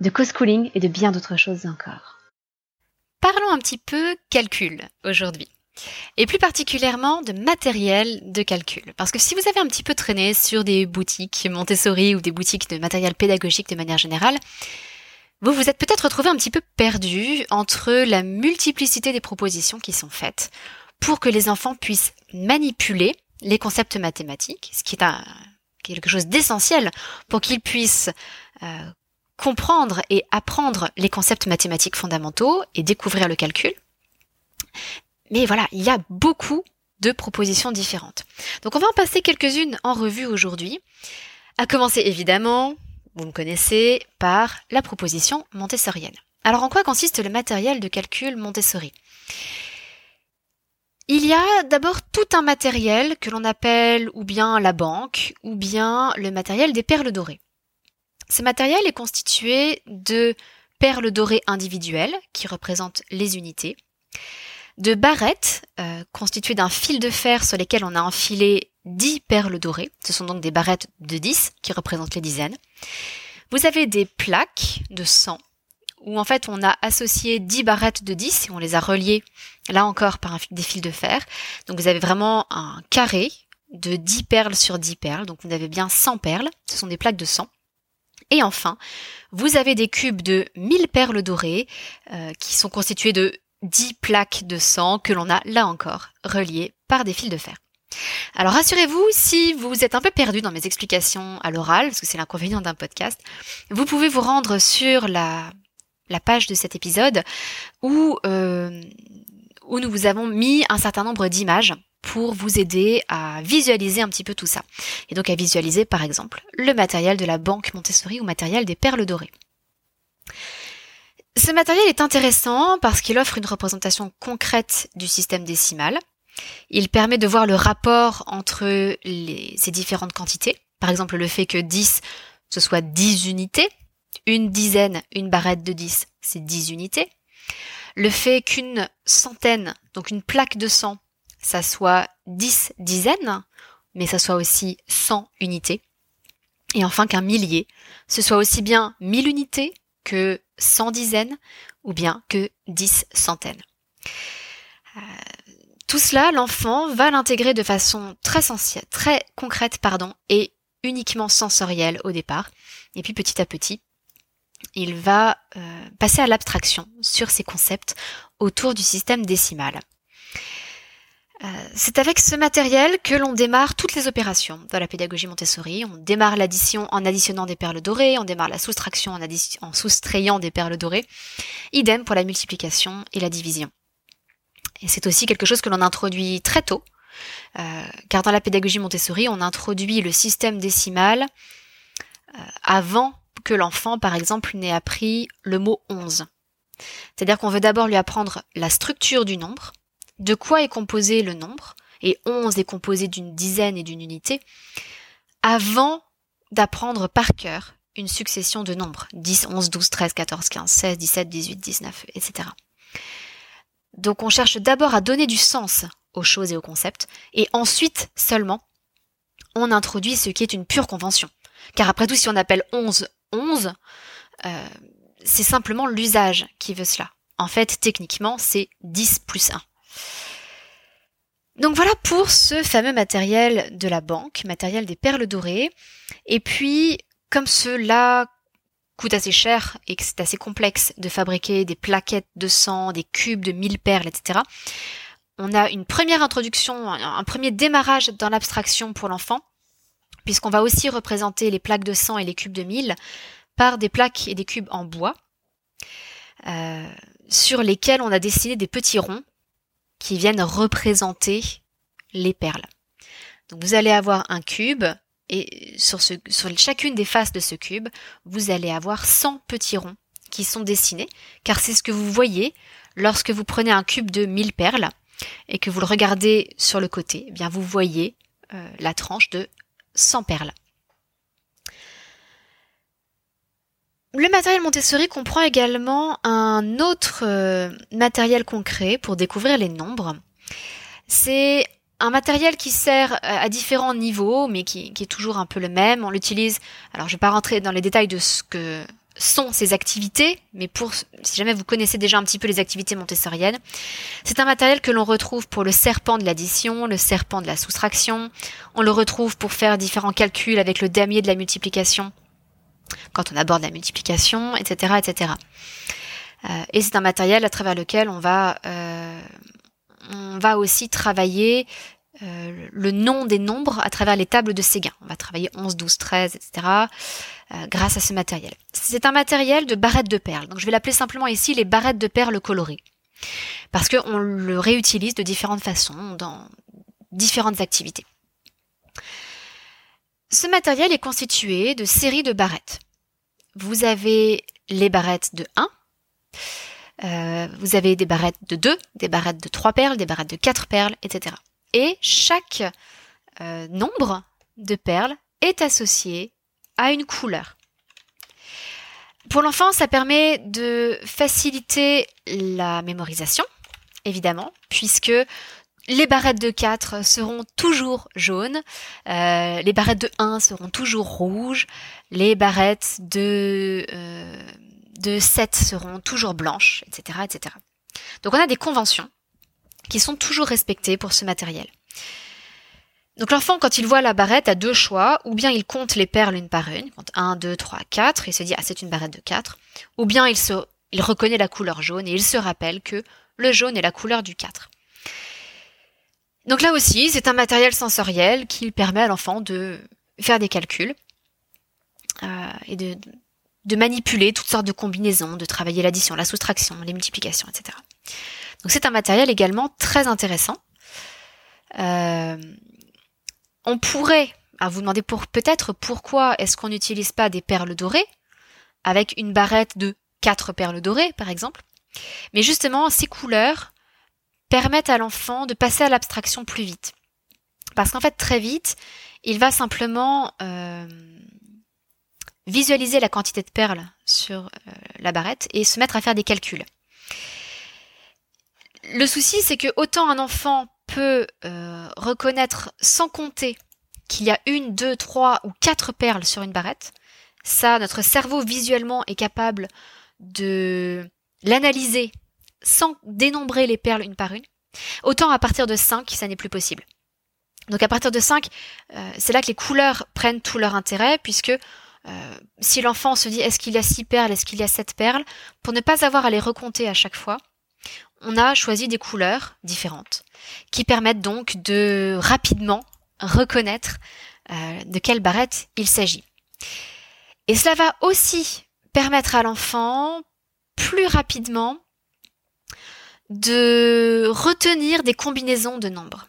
de co-schooling et de bien d'autres choses encore. Parlons un petit peu calcul aujourd'hui. Et plus particulièrement de matériel de calcul. Parce que si vous avez un petit peu traîné sur des boutiques Montessori ou des boutiques de matériel pédagogique de manière générale, vous vous êtes peut-être retrouvé un petit peu perdu entre la multiplicité des propositions qui sont faites pour que les enfants puissent manipuler les concepts mathématiques, ce qui est quelque chose d'essentiel pour qu'ils puissent euh, comprendre et apprendre les concepts mathématiques fondamentaux et découvrir le calcul. Mais voilà, il y a beaucoup de propositions différentes. Donc on va en passer quelques-unes en revue aujourd'hui. À commencer évidemment, vous me connaissez, par la proposition montessorienne. Alors en quoi consiste le matériel de calcul Montessori? Il y a d'abord tout un matériel que l'on appelle ou bien la banque ou bien le matériel des perles dorées. Ce matériel est constitué de perles dorées individuelles qui représentent les unités, de barrettes euh, constituées d'un fil de fer sur lesquelles on a enfilé 10 perles dorées. Ce sont donc des barrettes de 10 qui représentent les dizaines. Vous avez des plaques de 100 où en fait on a associé 10 barrettes de 10 et on les a reliées là encore par des fils de fer. Donc vous avez vraiment un carré de 10 perles sur 10 perles, donc vous avez bien 100 perles, ce sont des plaques de 100. Et enfin, vous avez des cubes de 1000 perles dorées euh, qui sont constitués de 10 plaques de sang que l'on a là encore reliées par des fils de fer. Alors rassurez-vous, si vous êtes un peu perdu dans mes explications à l'oral, parce que c'est l'inconvénient d'un podcast, vous pouvez vous rendre sur la page de cet épisode euh, où nous vous avons mis un certain nombre d'images pour vous aider à visualiser un petit peu tout ça. Et donc à visualiser par exemple le matériel de la banque Montessori ou matériel des perles dorées. Ce matériel est intéressant parce qu'il offre une représentation concrète du système décimal. Il permet de voir le rapport entre ces différentes quantités. Par exemple, le fait que 10, ce soit 10 unités, une dizaine, une barrette de 10, c'est 10 unités. Le fait qu'une centaine, donc une plaque de 100, ça soit 10 dizaines, mais ça soit aussi 100 unités. Et enfin qu'un millier, ce soit aussi bien 1000 unités que 100 dizaines ou bien que 10 centaines. Euh, tout cela, l'enfant va l'intégrer de façon très, très concrète pardon, et uniquement sensorielle au départ. Et puis petit à petit, il va euh, passer à l'abstraction sur ces concepts autour du système décimal. Euh, c'est avec ce matériel que l'on démarre toutes les opérations dans la pédagogie Montessori. On démarre l'addition en additionnant des perles dorées, on démarre la soustraction en, soustrayant des perles dorées. Idem pour la multiplication et la division. Et c'est aussi quelque chose que l'on introduit très tôt, euh, car dans la pédagogie Montessori, on introduit le système décimal avant que l'enfant, par exemple, n'ait appris le mot 11. C'est-à-dire qu'on veut d'abord lui apprendre la structure du nombre, de quoi est composé le nombre, et 11 est composé d'une dizaine et d'une unité, avant d'apprendre par cœur une succession de nombres, 10, 11, 12, 13, 14, 15, 16, 17, 18, 19, etc. Donc on cherche d'abord à donner du sens aux choses et aux concepts, et ensuite seulement on introduit ce qui est une pure convention. Car après tout, si on appelle 11 11, euh, c'est simplement l'usage qui veut cela. En fait, techniquement, c'est 10 plus 1. Donc voilà pour ce fameux matériel de la banque, matériel des perles dorées. Et puis, comme cela coûte assez cher et que c'est assez complexe de fabriquer des plaquettes de sang, des cubes de 1000 perles, etc., on a une première introduction, un premier démarrage dans l'abstraction pour l'enfant, puisqu'on va aussi représenter les plaques de sang et les cubes de mille par des plaques et des cubes en bois, euh, sur lesquels on a dessiné des petits ronds qui viennent représenter les perles. Donc vous allez avoir un cube et sur, chacune des faces de ce cube, vous allez avoir 100 petits ronds qui sont dessinées, car c'est ce que vous voyez lorsque vous prenez un cube de 1000 perles et que vous le regardez sur le côté, eh bien vous voyez euh, la tranche de 100 perles. Le matériel Montessori comprend également un autre euh, matériel concret pour découvrir les nombres. C'est un matériel qui sert à différents niveaux, mais qui, est toujours un peu le même. On l'utilise. Alors, je vais pas rentrer dans les détails de ce que sont ces activités, mais si jamais vous connaissez déjà un petit peu les activités montessoriennes, c'est un matériel que l'on retrouve pour le serpent de l'addition, le serpent de la soustraction. On le retrouve pour faire différents calculs avec le damier de la multiplication, quand on aborde la multiplication, etc., etc. Euh, et c'est un matériel à travers lequel on va euh, on va aussi travailler euh, le nom des nombres à travers les tables de Séguin. On va travailler 11, 12, 13, etc. grâce à ce matériel. C'est un matériel de barrettes de perles. Donc je vais l'appeler simplement ici les barrettes de perles colorées. Parce qu'on le réutilise de différentes façons dans différentes activités. Ce matériel est constitué de séries de barrettes. Vous avez les barrettes de 1, euh, vous avez des barrettes de 2, des barrettes de 3 perles, des barrettes de 4 perles, etc. Et chaque euh, nombre de perles est associé à une couleur. Pour l'enfant, ça permet de faciliter la mémorisation, évidemment, puisque les barrettes de 4 seront toujours jaunes, euh, les barrettes de 1 seront toujours rouges, les barrettes de de 7 seront toujours blanches, etc., etc. Donc on a des conventions qui sont toujours respectées pour ce matériel. Donc l'enfant, quand il voit la barrette, a deux choix, ou bien il compte les perles une par une, compte 1, 2, 3, 4, et il se dit, ah c'est une barrette de 4, ou bien il, se, il reconnaît la couleur jaune et il se rappelle que le jaune est la couleur du 4. Donc là aussi, c'est un matériel sensoriel qui permet à l'enfant de faire des calculs euh, et de, manipuler toutes sortes de combinaisons, de travailler l'addition, la soustraction, les multiplications, etc. Donc c'est un matériel également très intéressant. Euh, on pourrait, à vous demander peut-être pourquoi est-ce qu'on n'utilise pas des perles dorées avec une barrette de quatre perles dorées par exemple. Mais justement, ces couleurs permettent à l'enfant de passer à l'abstraction plus vite. Parce qu'en fait, très vite, il va simplement euh, visualiser la quantité de perles sur euh, la barrette et se mettre à faire des calculs. Le souci, c'est que autant un enfant peut euh, reconnaître sans compter qu'il y a une, deux, trois ou quatre perles sur une barrette, ça, notre cerveau visuellement est capable de l'analyser sans dénombrer les perles une par une. Autant à partir de 5, ça n'est plus possible. Donc à partir de 5, euh, c'est là que les couleurs prennent tout leur intérêt, puisque euh, si l'enfant se dit est-ce qu'il y a six perles, est-ce qu'il y a sept perles, pour ne pas avoir à les recompter à chaque fois, on a choisi des couleurs différentes qui permettent donc de rapidement reconnaître euh, de quelle barrette il s'agit. Et cela va aussi permettre à l'enfant plus rapidement de retenir des combinaisons de nombres.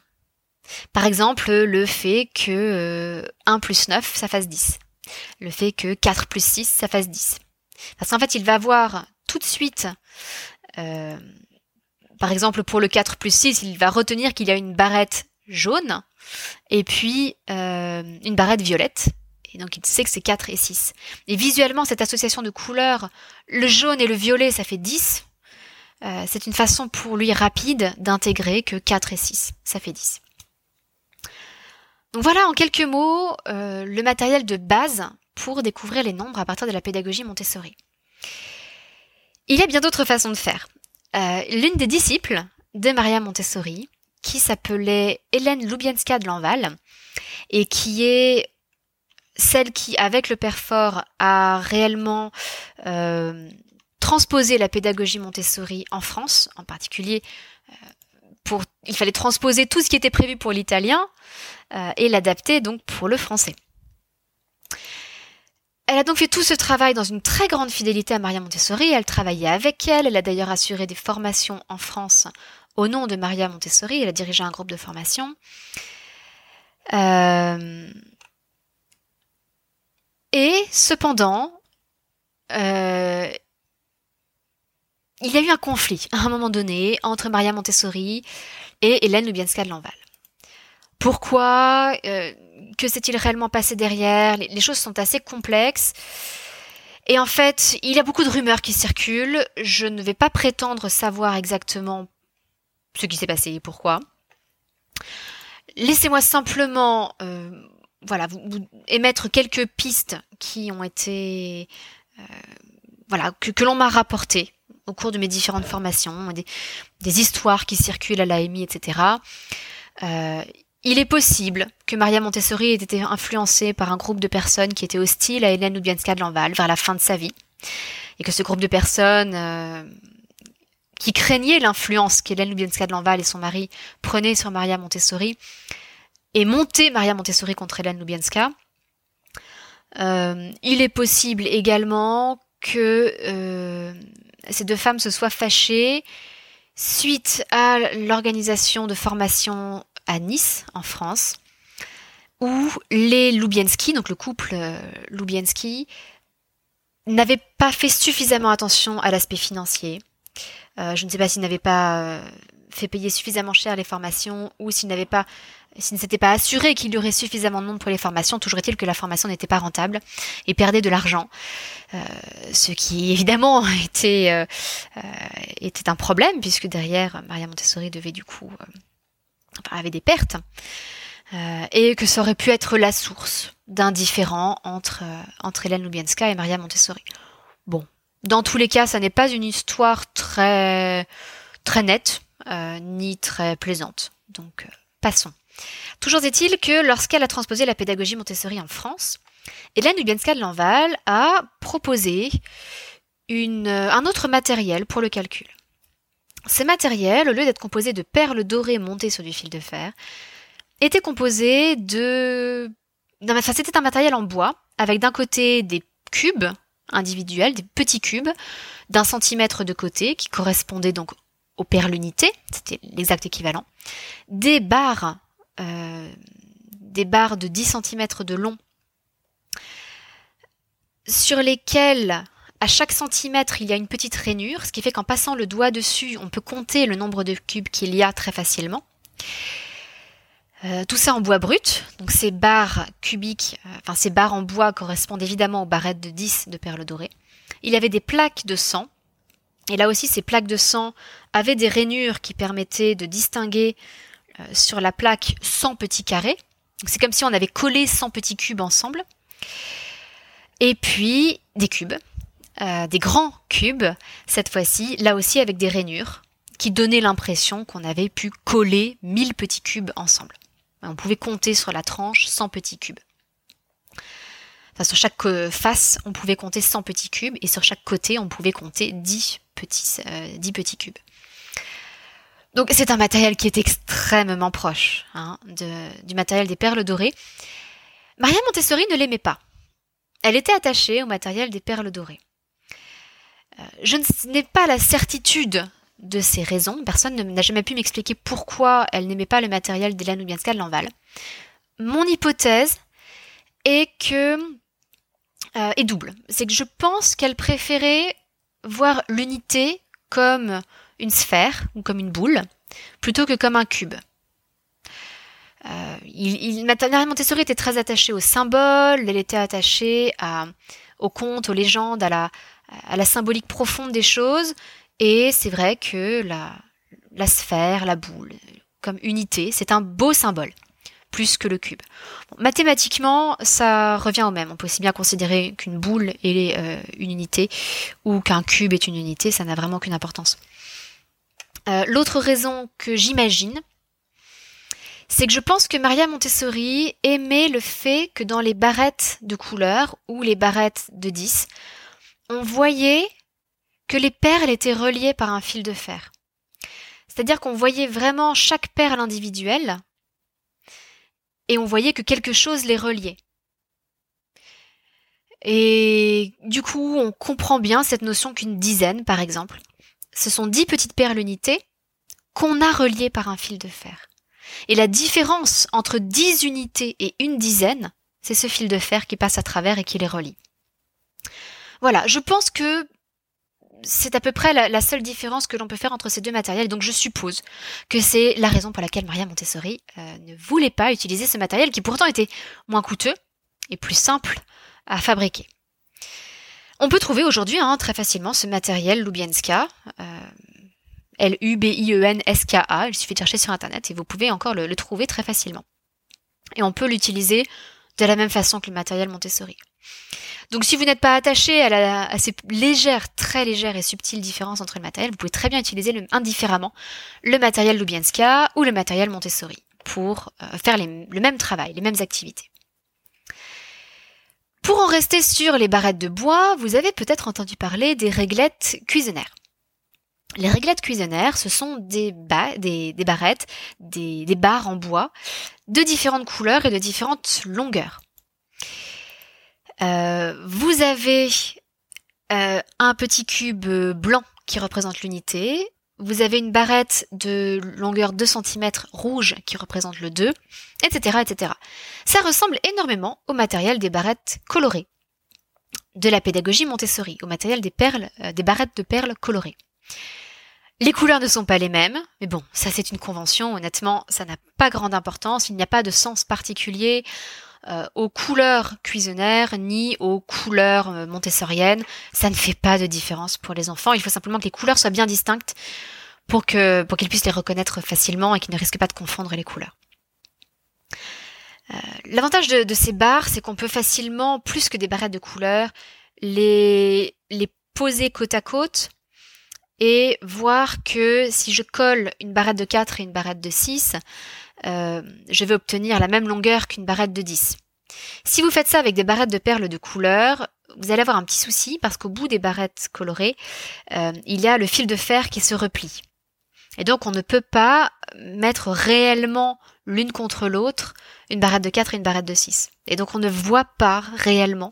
Par exemple, le fait que 1 euh, plus 9, ça fasse 10 le fait que 4 plus 6, ça fasse 10. Parce qu'en fait, il va voir tout de suite, euh, par exemple pour le 4 plus 6, il va retenir qu'il y a une barrette jaune et puis euh, une barrette violette. Et donc il sait que c'est 4 et 6. Et visuellement, cette association de couleurs, le jaune et le violet, ça fait 10. Euh, c'est une façon pour lui rapide d'intégrer que 4 et 6, ça fait 10. Donc voilà en quelques mots euh, le matériel de base pour découvrir les nombres à partir de la pédagogie Montessori. Il y a bien d'autres façons de faire. Euh, l'une des disciples de Maria Montessori, qui s'appelait Hélène Lubienska de Lanval, et qui est celle qui, avec le père Fort, a réellement transposé la pédagogie Montessori en France, en particulier pour, il fallait transposer tout ce qui était prévu pour l'italien euh, et l'adapter donc pour le français. Elle a donc fait tout ce travail dans une très grande fidélité à Maria Montessori. Elle travaillait avec elle. Elle a d'ailleurs assuré des formations en France au nom de Maria Montessori. Elle a dirigé un groupe de formation. Euh, et cependant, euh, il y a eu un conflit à un moment donné entre Maria Montessori et Hélène Lubienska de Lanval. Pourquoi euh, Que s'est-il réellement passé derrière? Les, choses sont assez complexes. Et en fait, il y a beaucoup de rumeurs qui circulent. Je ne vais pas prétendre savoir exactement ce qui s'est passé et pourquoi. Laissez-moi simplement euh, voilà, vous, émettre quelques pistes qui ont été euh, voilà, que, l'on m'a rapportées au cours de mes différentes formations, des, des histoires qui circulent à l'AMI, etc. Euh, il est possible que Maria Montessori ait été influencée par un groupe de personnes qui étaient hostiles à Hélène Lubianska de Lanval vers la fin de sa vie, et que ce groupe de personnes euh, qui craignaient l'influence qu'Hélène Lubianska de Lanval et son mari prenaient sur Maria Montessori, et monté Maria Montessori contre Hélène Lubianska. Euh, il est possible également que euh, ces deux femmes se soient fâchées suite à l'organisation de formation à Nice, en France, où les Lubienski, donc le couple euh, Lubienski, n'avaient pas fait suffisamment attention à l'aspect financier. Euh, je ne sais pas s'ils n'avaient pas euh, fait payer suffisamment cher les formations ou s'ils n'avaient pas s'ils ne s'étaient pas assurés qu'il y aurait suffisamment de monde pour les formations, toujours est-il que la formation n'était pas rentable et perdait de l'argent. Euh, ce qui évidemment était, euh, euh, était un problème puisque derrière Maria Montessori devait du coup enfin, avait des pertes et que ça aurait pu être la source d'un différend entre entre Hélène Lubienska et Maria Montessori. Bon, dans tous les cas, ça n'est pas une histoire très très nette ni très plaisante. Donc passons. Toujours est-il que lorsqu'elle a transposé la pédagogie Montessori en France, Hélène Lubienska de Lanval a proposé une, un autre matériel pour le calcul. Ces matériels, au lieu d'être composés de perles dorées montées sur du fil de fer, étaient composés de... Enfin, c'était un matériel en bois, avec d'un côté des cubes individuels, des petits cubes, d'un centimètre de côté, qui correspondaient donc aux perles unités, c'était l'exact équivalent, des barres euh, des barres de 10 cm de long sur lesquelles à chaque centimètre il y a une petite rainure, ce qui fait qu'en passant le doigt dessus, on peut compter le nombre de cubes qu'il y a très facilement. Euh, tout ça en bois brut, donc ces barres cubiques, euh, enfin ces barres en bois correspondent évidemment aux barrettes de 10 de perles dorées. Il y avait des plaques de sang, et là aussi ces plaques de sang avaient des rainures qui permettaient de distinguer sur la plaque 100 petits carrés. C'est comme si on avait collé 100 petits cubes ensemble. Et puis des cubes, euh, des grands cubes, cette fois-ci, là aussi avec des rainures, qui donnaient l'impression qu'on avait pu coller 1000 petits cubes ensemble. On pouvait compter sur la tranche 100 petits cubes. Sur chaque euh, face, on pouvait compter 100 petits cubes et sur chaque côté, on pouvait compter 10 petits, 10 petits cubes. Donc c'est un matériel qui est extrêmement proche hein, du matériel des perles dorées. Maria Montessori ne l'aimait pas. Elle était attachée au matériel des perles dorées. Euh, je n'ai pas la certitude de ces raisons. Personne n'a jamais pu m'expliquer pourquoi elle n'aimait pas le matériel d'Hélène Lubianska de Lanval. Mon hypothèse est que euh, est double. C'est que je pense qu'elle préférait voir l'unité comme une sphère ou comme une boule, plutôt que comme un cube. Euh, Montessori était très attachée aux symboles, elle était attachée à, aux contes, aux légendes, à la, à la symbolique profonde des choses, et c'est vrai que la, la sphère, la boule, comme unité, c'est un beau symbole, plus que le cube. mathématiquement, ça revient au même. On peut aussi bien considérer qu'une boule est euh, une unité ou qu'un cube est une unité, ça n'a vraiment aucune importance. Euh, l'autre raison que j'imagine, c'est que je pense que Maria Montessori aimait le fait que dans les barrettes de couleur ou les barrettes de 10, on voyait que les perles étaient reliées par un fil de fer. C'est-à-dire qu'on voyait vraiment chaque perle individuelle et on voyait que quelque chose les reliait. Et du coup, on comprend bien cette notion qu'une dizaine, par exemple, ce sont dix petites perles unités qu'on a reliées par un fil de fer. Et la différence entre dix unités et une dizaine, c'est ce fil de fer qui passe à travers et qui les relie. Voilà, je pense que c'est à peu près la, seule différence que l'on peut faire entre ces deux matériels. Donc je suppose que c'est la raison pour laquelle Maria Montessori euh, ne voulait pas utiliser ce matériel qui pourtant était moins coûteux et plus simple à fabriquer. On peut trouver aujourd'hui hein, très facilement ce matériel Lubyanska, euh, L-U-B-I-E-N-S-K-A. Il suffit de chercher sur Internet et vous pouvez encore le, le trouver très facilement. Et on peut l'utiliser de la même façon que le matériel Montessori. Donc si vous n'êtes pas attaché à, ces légères, très légères et subtiles différences entre les matériels, vous pouvez très bien utiliser indifféremment le matériel Lubyanska ou le matériel Montessori pour euh, faire le même travail, les mêmes activités. Pour en rester sur les barrettes de bois, vous avez peut-être entendu parler des réglettes cuisinaires. Les réglettes cuisinaires, ce sont des, des, barrettes, des, barres en bois de différentes couleurs et de différentes longueurs. Euh, vous avez euh, un petit cube blanc qui représente l'unité. Vous avez une barrette de longueur 2 cm rouge qui représente le 2, etc., etc. Ça ressemble énormément au matériel des barrettes colorées de la pédagogie Montessori, au matériel des perles, euh, des barrettes de perles colorées. Les couleurs ne sont pas les mêmes, mais bon, ça c'est une convention, honnêtement, ça n'a pas grande importance, il n'y a pas de sens particulier. Euh, aux couleurs cuisinières ni aux couleurs euh, montessoriennes. Ça ne fait pas de différence pour les enfants. Il faut simplement que les couleurs soient bien distinctes pour que pour qu'ils puissent les reconnaître facilement et qu'ils ne risquent pas de confondre les couleurs. Euh, l'avantage de, ces barres, c'est qu'on peut facilement, plus que des barrettes de couleurs, les, les poser côte à côte et voir que si je colle une barrette de 4 et une barrette de 6, euh, je vais obtenir la même longueur qu'une barrette de 10. Si vous faites ça avec des barrettes de perles de couleur, vous allez avoir un petit souci parce qu'au bout des barrettes colorées, euh, il y a le fil de fer qui se replie. Et donc on ne peut pas mettre réellement l'une contre l'autre une barrette de 4 et une barrette de 6. Et donc on ne voit pas réellement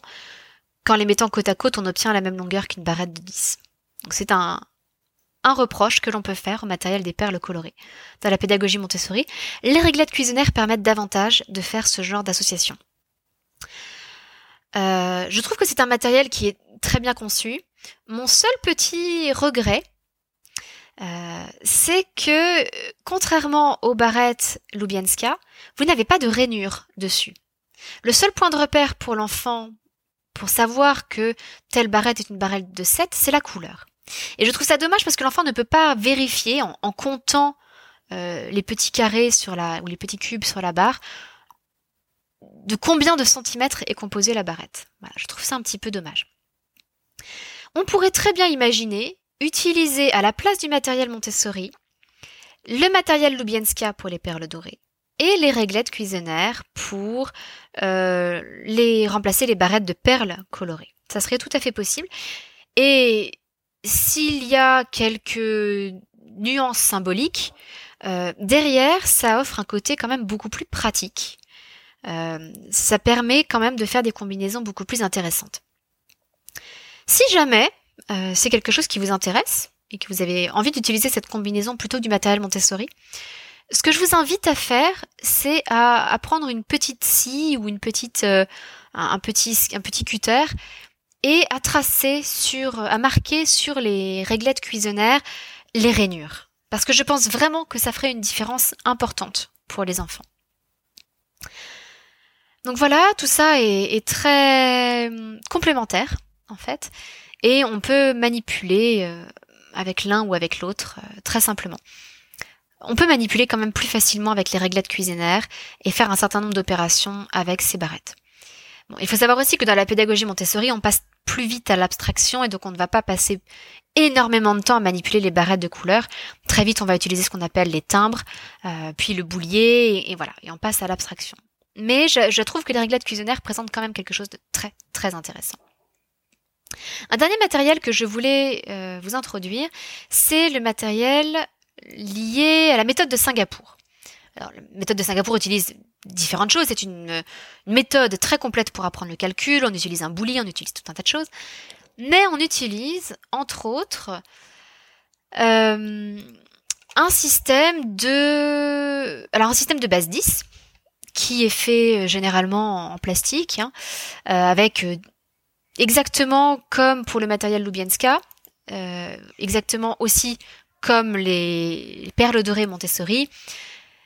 qu'en les mettant côte à côte, on obtient la même longueur qu'une barrette de 10. Donc c'est un, un reproche que l'on peut faire au matériel des perles colorées. Dans la pédagogie Montessori, les réglettes cuisinaires permettent davantage de faire ce genre d'association. Euh, je trouve que c'est un matériel qui est très bien conçu. Mon seul petit regret, euh, c'est que, contrairement aux barrettes Lubyanska, vous n'avez pas de rainure dessus. Le seul point de repère pour l'enfant, pour savoir que telle barrette est une barrette de 7, c'est la couleur. Et je trouve ça dommage parce que l'enfant ne peut pas vérifier en, comptant euh, les petits carrés sur la ou les petits cubes sur la barre de combien de centimètres est composée la barrette. Je trouve ça un petit peu dommage. On pourrait très bien imaginer utiliser à la place du matériel Montessori le matériel Lubyanska pour les perles dorées et les réglettes cuisinaires pour euh, les remplacer les barrettes de perles colorées. Ça serait tout à fait possible. Et s'il y a quelques nuances symboliques, euh, derrière, ça offre un côté quand même beaucoup plus pratique. Euh, ça permet quand même de faire des combinaisons beaucoup plus intéressantes. Si jamais euh, c'est quelque chose qui vous intéresse et que vous avez envie d'utiliser cette combinaison plutôt du matériel Montessori, ce que je vous invite à faire, c'est à, prendre une petite scie ou une petite, un, petit, un petit cutter et à tracer sur, à marquer sur les réglettes cuisinaires les rainures. Parce que je pense vraiment que ça ferait une différence importante pour les enfants. Donc voilà, tout ça est, très hum, complémentaire en fait, et on peut manipuler euh, avec l'un ou avec l'autre euh, très simplement. On peut manipuler quand même plus facilement avec les réglettes cuisinaires et faire un certain nombre d'opérations avec ces barrettes. Bon, il faut savoir aussi que dans la pédagogie Montessori, on passe plus vite à l'abstraction et donc on ne va pas passer énormément de temps à manipuler les barrettes de couleurs. Très vite, on va utiliser ce qu'on appelle les timbres, euh, puis le boulier, et, voilà, et on passe à l'abstraction. Mais je, trouve que les réglettes cuisinaires présentent quand même quelque chose de très très intéressant. Un dernier matériel que je voulais euh, vous introduire, c'est le matériel lié à la méthode de Singapour. Alors, la méthode de Singapour utilise différentes choses. C'est une, méthode très complète pour apprendre le calcul. On utilise un boulier, on utilise tout un tas de choses. Mais on utilise, entre autres, euh, un système de... Alors, un système de base 10, qui est fait euh, généralement en plastique, hein, euh, avec exactement comme pour le matériel Lubyanska, euh, exactement aussi comme les perles dorées Montessori,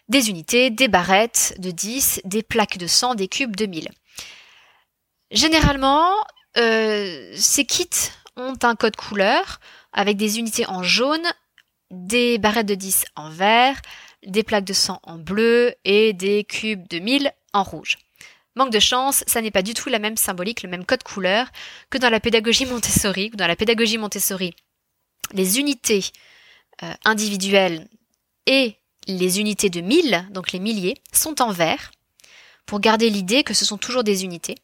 des unités, des barrettes de 10, des plaques de 100, des cubes de 1000. Généralement, euh, ces kits ont un code couleur avec des unités en jaune, des barrettes de 10 en vert, des plaques de 100 en bleu et des cubes de 1000 en rouge. Manque de chance, ça n'est pas du tout la même symbolique, le même code couleur que dans la pédagogie Montessori. Dans la pédagogie Montessori, les unités euh, individuelles et les unités de 1000, donc les milliers, sont en vert, pour garder l'idée que ce sont toujours des unités.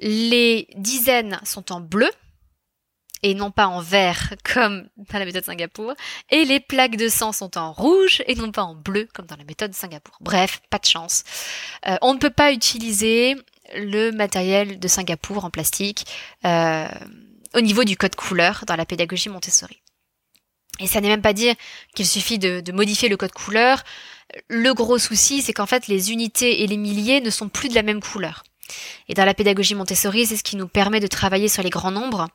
Les dizaines sont en bleu, et non pas en vert comme dans la méthode Singapour, et les plaques de sang sont en rouge et non pas en bleu comme dans la méthode Singapour. Bref, pas de chance. Euh, on ne peut pas utiliser le matériel de Singapour en plastique euh, au niveau du code couleur dans la pédagogie Montessori. Et ça n'est même pas dire qu'il suffit de, modifier le code couleur. Le gros souci, c'est qu'en fait, les unités et les milliers ne sont plus de la même couleur. Et dans la pédagogie Montessori, c'est ce qui nous permet de travailler sur les grands nombres,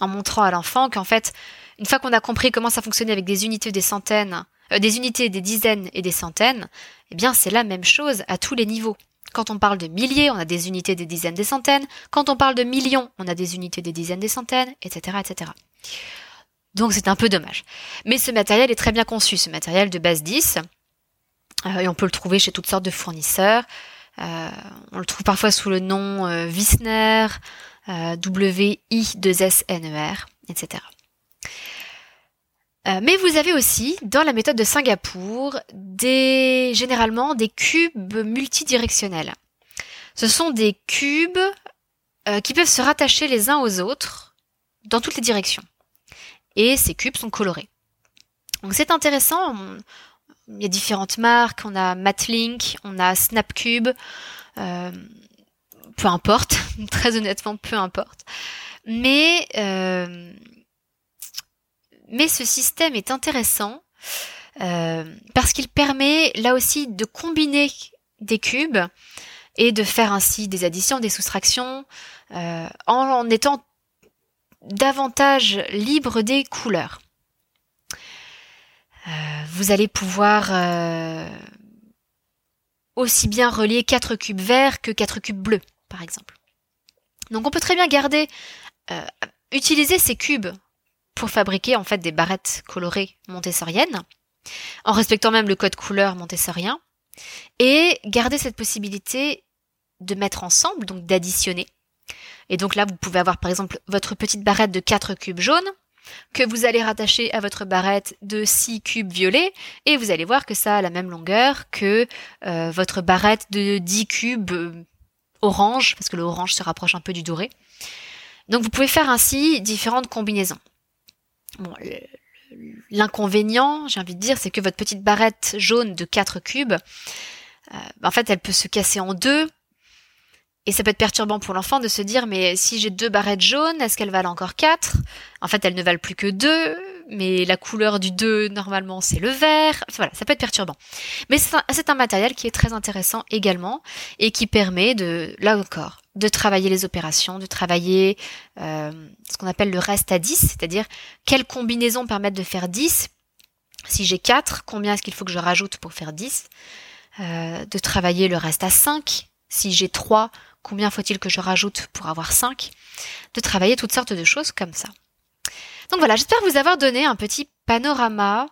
en montrant à l'enfant qu'en fait, une fois qu'on a compris comment ça fonctionnait avec des unités des centaines, euh, des unités des dizaines et des centaines, eh bien, c'est la même chose à tous les niveaux. Quand on parle de milliers, on a des unités des dizaines des centaines. Quand on parle de millions, on a des unités des dizaines des centaines, etc., etc. Donc c'est un peu dommage. Mais ce matériel est très bien conçu, ce matériel de base 10. Euh, et on peut le trouver chez toutes sortes de fournisseurs. Euh, on le trouve parfois sous le nom euh, Wissner, WI2SNER, etc. mais vous avez aussi, dans la méthode de Singapour, des, généralement des cubes multidirectionnels. Ce sont des cubes qui peuvent se rattacher les uns aux autres dans toutes les directions et ces cubes sont colorés. Donc c'est intéressant. il y a différentes marques. On a Matlink, on a Snapcube. Euh, peu importe. Très honnêtement, peu importe. Mais euh, mais ce système est intéressant euh, parce qu'il permet là aussi de combiner des cubes et de faire ainsi des additions, des soustractions, en étant davantage libre des couleurs. Euh, vous allez pouvoir euh, aussi bien relier quatre cubes verts que quatre cubes bleus, par exemple. Donc on peut très bien garder, euh, utiliser ces cubes pour fabriquer en fait des barrettes colorées montessoriennes, en respectant même le code couleur montessorien, et garder cette possibilité de mettre ensemble, donc d'additionner, et donc là, vous pouvez avoir par exemple votre petite barrette de 4 cubes jaunes que vous allez rattacher à votre barrette de 6 cubes violets et vous allez voir que ça a la même longueur que euh, votre barrette de 10 cubes euh, orange, parce que le orange se rapproche un peu du doré. Donc vous pouvez faire ainsi différentes combinaisons. Bon, l'inconvénient, j'ai envie de dire, c'est que votre petite barrette jaune de 4 cubes, euh, en fait, elle peut se casser en deux et ça peut être perturbant pour l'enfant de se dire mais si j'ai deux barrettes jaunes, est-ce qu'elles valent encore quatre? En fait, elles ne valent plus que deux, mais la couleur du deux, normalement, c'est le vert. voilà, ça peut être perturbant. Mais c'est un, matériel qui est très intéressant également et qui permet de, là encore, de travailler les opérations, de travailler euh, ce qu'on appelle le reste à 10, c'est-à-dire quelles combinaisons permettent de faire 10. Si j'ai 4, combien est-ce qu'il faut que je rajoute pour faire 10 euh, De travailler le reste à 5. Si j'ai 3, combien faut-il que je rajoute pour avoir 5 De travailler toutes sortes de choses comme ça. Donc voilà, j'espère vous avoir donné un petit panorama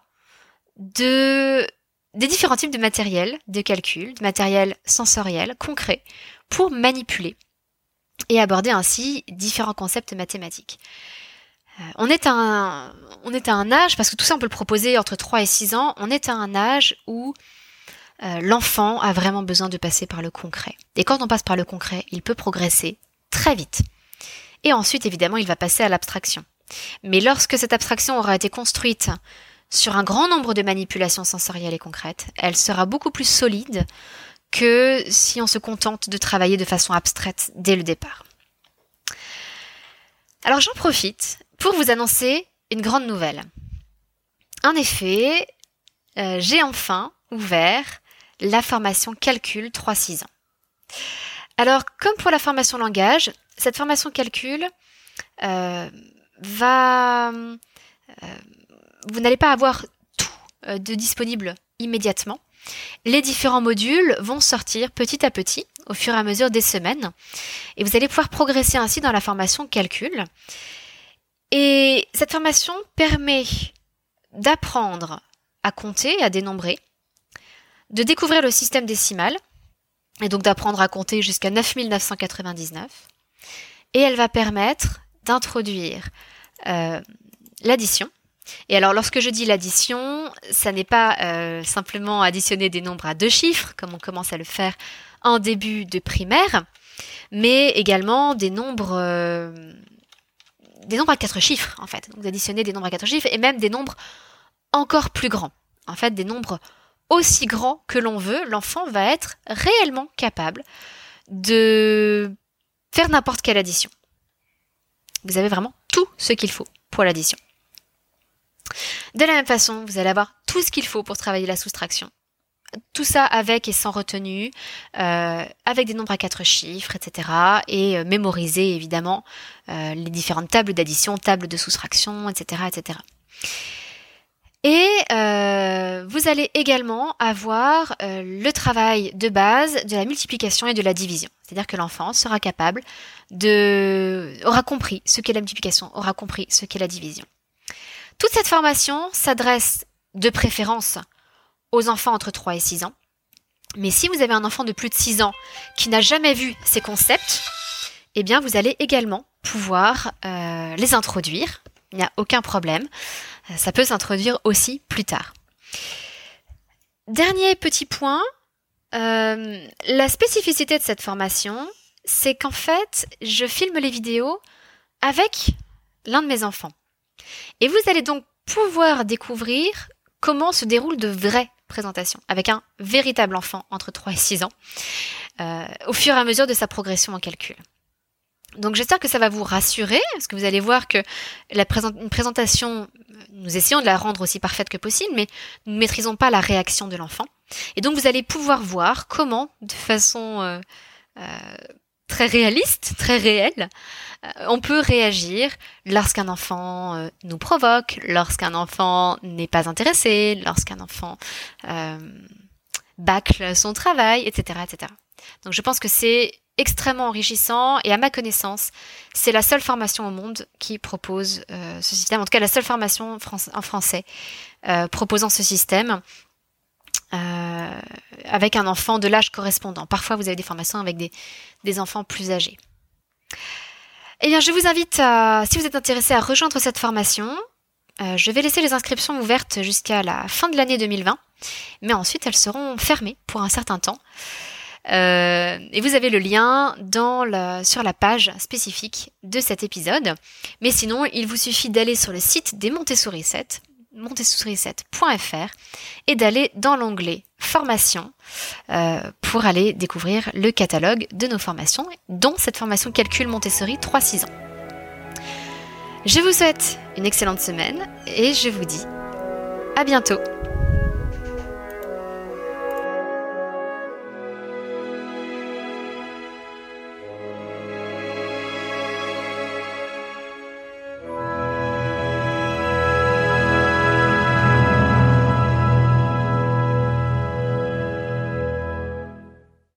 de des différents types de matériel de calcul, de matériel sensoriel, concret, pour manipuler et aborder ainsi différents concepts mathématiques. Euh, on est, à un, on est à un âge, parce que tout ça on peut le proposer entre 3 et 6 ans, on est à un âge où euh, l'enfant a vraiment besoin de passer par le concret. Et quand on passe par le concret, il peut progresser très vite. Et ensuite, évidemment, il va passer à l'abstraction. Mais lorsque cette abstraction aura été construite sur un grand nombre de manipulations sensorielles et concrètes, elle sera beaucoup plus solide que si on se contente de travailler de façon abstraite dès le départ. Alors j'en profite pour vous annoncer une grande nouvelle. En effet, euh, j'ai enfin ouvert la formation calcul 3-6 ans. Alors, comme pour la formation langage, cette formation calcul euh, va... vous n'allez pas avoir tout de disponible immédiatement. Les différents modules vont sortir petit à petit au fur et à mesure des semaines et vous allez pouvoir progresser ainsi dans la formation calcul. Et cette formation permet d'apprendre à compter, à dénombrer, de découvrir le système décimal, et donc d'apprendre à compter jusqu'à 9999. Et elle va permettre d'introduire euh, l'addition. Et alors lorsque je dis l'addition, ça n'est pas euh, simplement additionner des nombres à deux chiffres, comme on commence à le faire en début de primaire, mais également des nombres... Euh, des nombres à quatre chiffres, en fait. Donc d'additionner des nombres à quatre chiffres et même des nombres encore plus grands. En fait, des nombres aussi grands que l'on veut, l'enfant va être réellement capable de faire n'importe quelle addition. Vous avez vraiment tout ce qu'il faut pour l'addition. De la même façon, vous allez avoir tout ce qu'il faut pour travailler la soustraction. Tout ça avec et sans retenue, euh, avec des nombres à quatre chiffres, etc. Et euh, mémoriser évidemment euh, les différentes tables d'addition, tables de soustraction, etc., etc. Et euh, vous allez également avoir euh, le travail de base de la multiplication et de la division. C'est-à-dire que l'enfant sera capable de... aura compris ce qu'est la multiplication, aura compris ce qu'est la division. Toute cette formation s'adresse de préférence aux enfants entre 3 et 6 ans. Mais si vous avez un enfant de plus de 6 ans qui n'a jamais vu ces concepts, eh bien vous allez également pouvoir euh, les introduire. Il n'y a aucun problème ça peut s'introduire aussi plus tard. Dernier petit point, euh, la spécificité de cette formation, c'est qu'en fait, je filme les vidéos avec l'un de mes enfants. Et vous allez donc pouvoir découvrir comment se déroulent de vraies présentations avec un véritable enfant entre 3 et 6 ans euh, au fur et à mesure de sa progression en calcul. Donc j'espère que ça va vous rassurer, parce que vous allez voir que la une présentation, nous essayons de la rendre aussi parfaite que possible, mais nous ne maîtrisons pas la réaction de l'enfant. Et donc vous allez pouvoir voir comment, de façon euh, euh, très réaliste, très réelle, euh, on peut réagir lorsqu'un enfant nous provoque, lorsqu'un enfant n'est pas intéressé, lorsqu'un enfant bâcle son travail, etc., etc. Donc je pense que c'est extrêmement enrichissant et à ma connaissance, c'est la seule formation au monde qui propose euh, ce système, en tout cas la seule formation en français euh, proposant ce système euh, avec un enfant de l'âge correspondant. Parfois, vous avez des formations avec des, des enfants plus âgés. Eh bien, je vous invite, à, si vous êtes intéressé à rejoindre cette formation, je vais laisser les inscriptions ouvertes jusqu'à la fin de l'année 2020, mais ensuite elles seront fermées pour un certain temps. Euh, et vous avez le lien sur la page spécifique de cet épisode. Mais sinon, il vous suffit d'aller sur le site des Montessori 7, montessori7.fr, et d'aller dans l'onglet formation euh, pour aller découvrir le catalogue de nos formations, dont cette formation calcul Montessori 3-6 ans. Je vous souhaite une excellente semaine et je vous dis à bientôt